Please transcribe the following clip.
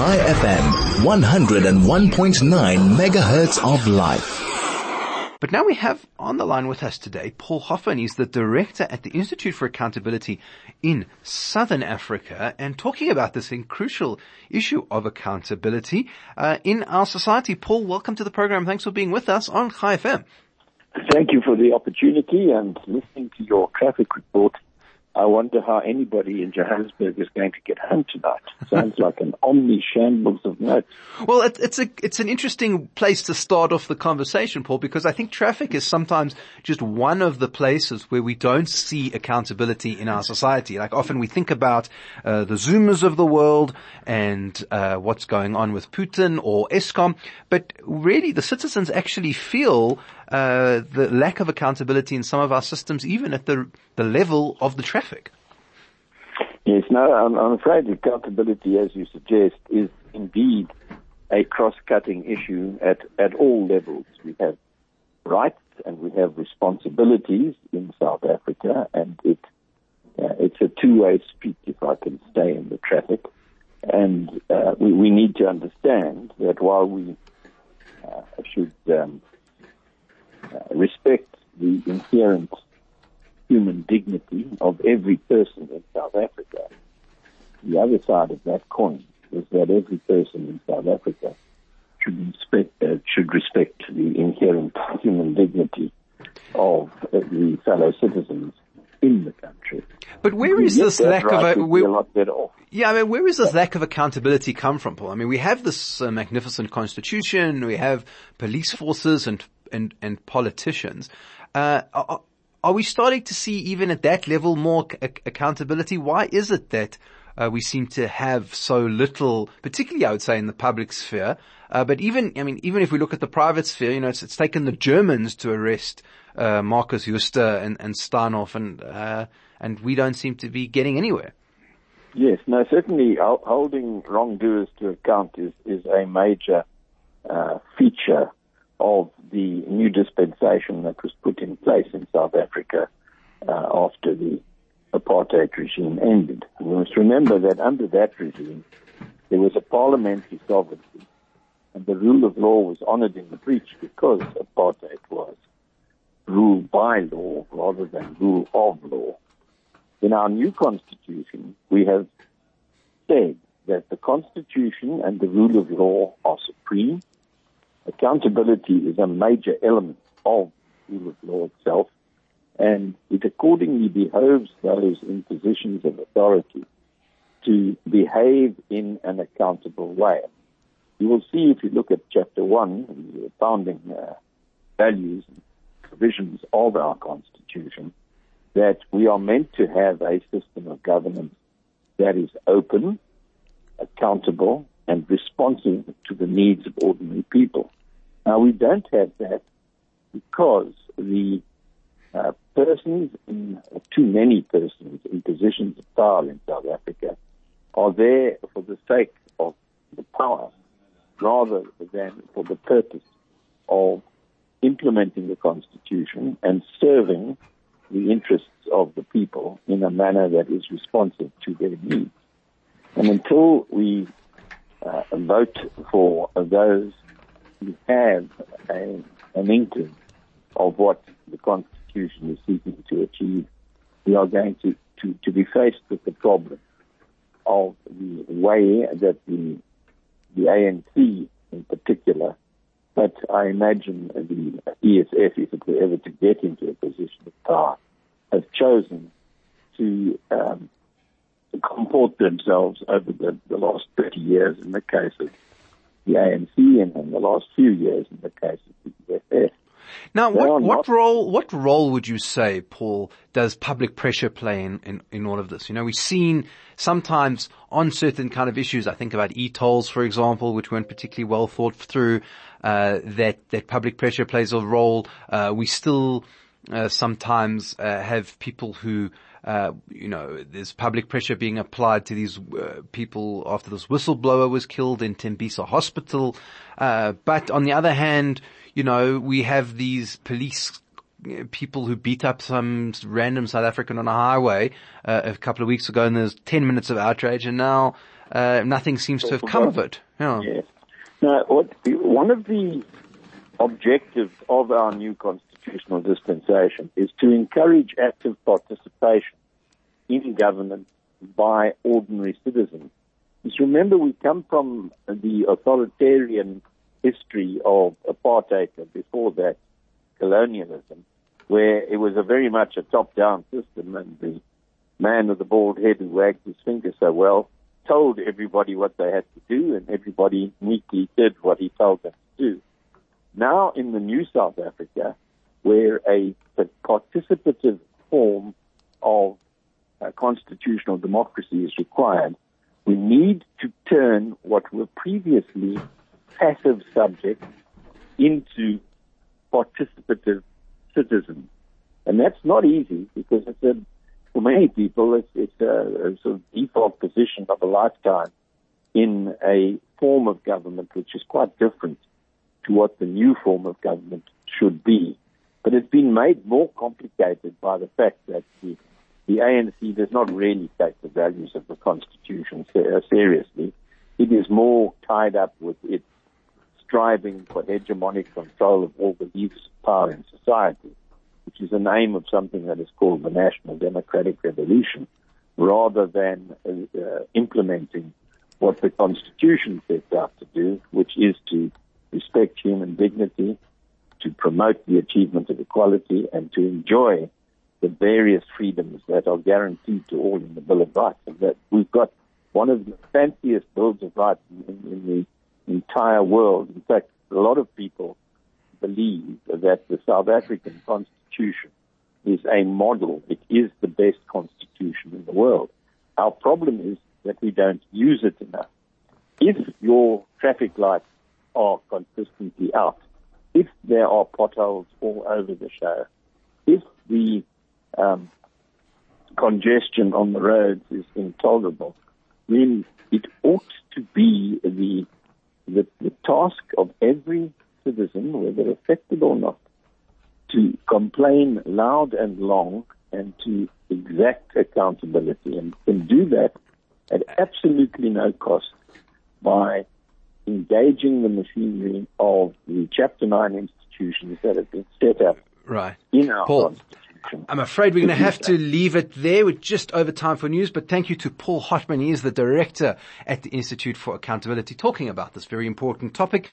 Chai FM, 101.9 megahertz of life. But now we have on the line with us today Paul Hoffman. He's the director at the Institute for Accountability in Southern Africa and talking about this crucial issue of accountability uh, in our society. Paul, welcome to the program. Thanks for being with us on Chai FM. Thank you for the opportunity and listening to your traffic report. I wonder how anybody in Johannesburg is going to get home tonight. Sounds like an omni shambles of notes. Well, it, it's a it's an interesting place to start off the conversation, Paul, because I think traffic is sometimes just one of the places where we don't see accountability in our society. Like often we think about uh, the Zumas of the world and uh, what's going on with Putin or Eskom, but really the citizens actually feel uh, the lack of accountability in some of our systems, even at the the level of the traffic. Yes, no, I'm, I'm afraid accountability, as you suggest, is indeed a cross-cutting issue at at all levels. We have rights and we have responsibilities in South Africa, and it uh, it's a two-way street, if I can stay in the traffic. And uh, we, we need to understand that while we uh, should um, uh, respect the inherent human dignity of every person in South Africa. The other side of that coin is that every person in South Africa should respect, uh, should respect the inherent human dignity of uh, the fellow citizens in the country. But where is this lack right, of a, where, a lot better off. Yeah, I mean, where is this lack of accountability come from, Paul? I mean, we have this uh, magnificent constitution, we have police forces and and, and politicians. Uh, are, are, we starting to see even at that level more accountability? Why is it that uh, we seem to have so little, particularly I would say in the public sphere, uh, but even, I mean, even if we look at the private sphere, you know, it's, it's taken the Germans to arrest uh, Markus Jooste and, and Steinhoff, and uh, and we don't seem to be getting anywhere. Yes, no, certainly holding wrongdoers to account is is a major uh, feature of the new dispensation that was put in place in South Africa uh, after the apartheid regime ended. we must remember that under that regime, there was a parliamentary sovereignty, and the rule of law was honored in the breach because apartheid was rule by law rather than rule of law. In our new constitution, we have said that the constitution and the rule of law are supreme Accountability is a major element of rule of law itself, and it accordingly behoves those in positions of authority to behave in an accountable way. You will see if you look at chapter one, the founding uh, values and provisions of our constitution, that we are meant to have a system of governance that is open, accountable, and responsive to the needs of ordinary people. Now, we don't have that because the uh, persons, in, too many persons in positions of power in South Africa are there for the sake of the power rather than for the purpose of implementing the Constitution and serving the interests of the people in a manner that is responsive to their needs. And until we uh, vote for those who have a, an inkling of what the Constitution is seeking to achieve, we are going to, to, to be faced with the problem of the way that the, the ANC in particular, but I imagine the EFF, if it were ever to get into a position of power, have chosen to um, comport themselves over the, the last 30 years in the case of the ANC and in the last few years in the case of the EFF. Now, what, what role, what role would you say, Paul, does public pressure play in, in, in all of this? You know, we've seen sometimes on certain kind of issues, I think about e-tolls, for example, which weren't particularly well thought through, uh, that, that public pressure plays a role. Uh, we still, uh, sometimes, uh, have people who, uh, you know, there's public pressure being applied to these uh, people after this whistleblower was killed in Tembisa Hospital. Uh, but on the other hand, you know, we have these police uh, people who beat up some random South African on a highway uh, a couple of weeks ago, and there's 10 minutes of outrage, and now uh, nothing seems to have come of it. Yeah. Yes. Now, what, one of the objectives of our new constitutional dispensation is to encourage active participation in government by ordinary citizens. Just remember, we come from the authoritarian history of apartheid and before that colonialism, where it was a very much a top-down system and the man with the bald head who wagged his finger so well told everybody what they had to do and everybody neatly did what he told them to do. Now in the new South Africa, where a, participative form of uh, constitutional democracy is required, we need to turn what were previously passive subjects into participative citizens. And that's not easy because it's a, for many people, it's, it's a, a sort of default position of a lifetime in a form of government which is quite different to what the new form of government should be. But it's been made more complicated by the fact that the, the ANC does not really take the values of the Constitution seriously. It is more tied up with its striving for hegemonic control of all the levers of power in society, which is the name of something that is called the National Democratic Revolution, rather than uh, implementing what the Constitution sets out to do, which is to respect human dignity, to promote the achievement of equality, and to enjoy the various freedoms that are guaranteed to all in the Bill of Rights. And that we've got one of the fanciest bills of rights in, in the entire world. In fact, a lot of people believe that the South African Constitution is a model. It is the best constitution in the world. Our problem is that we don't use it enough. If your traffic lights are consistently out, if there are potholes all over the show, if the um, congestion on the roads is intolerable, then it ought to be the, the, the task of every citizen, whether affected or not, to complain loud and long and to exact accountability and can do that at absolutely no cost by engaging the machinery Chapter 9 institutions that have been set up right. in our Paul. I'm afraid we're going to have to leave it there. We're just over time for news, but thank you to Paul Hoffman. He is the director at the Institute for Accountability talking about this very important topic.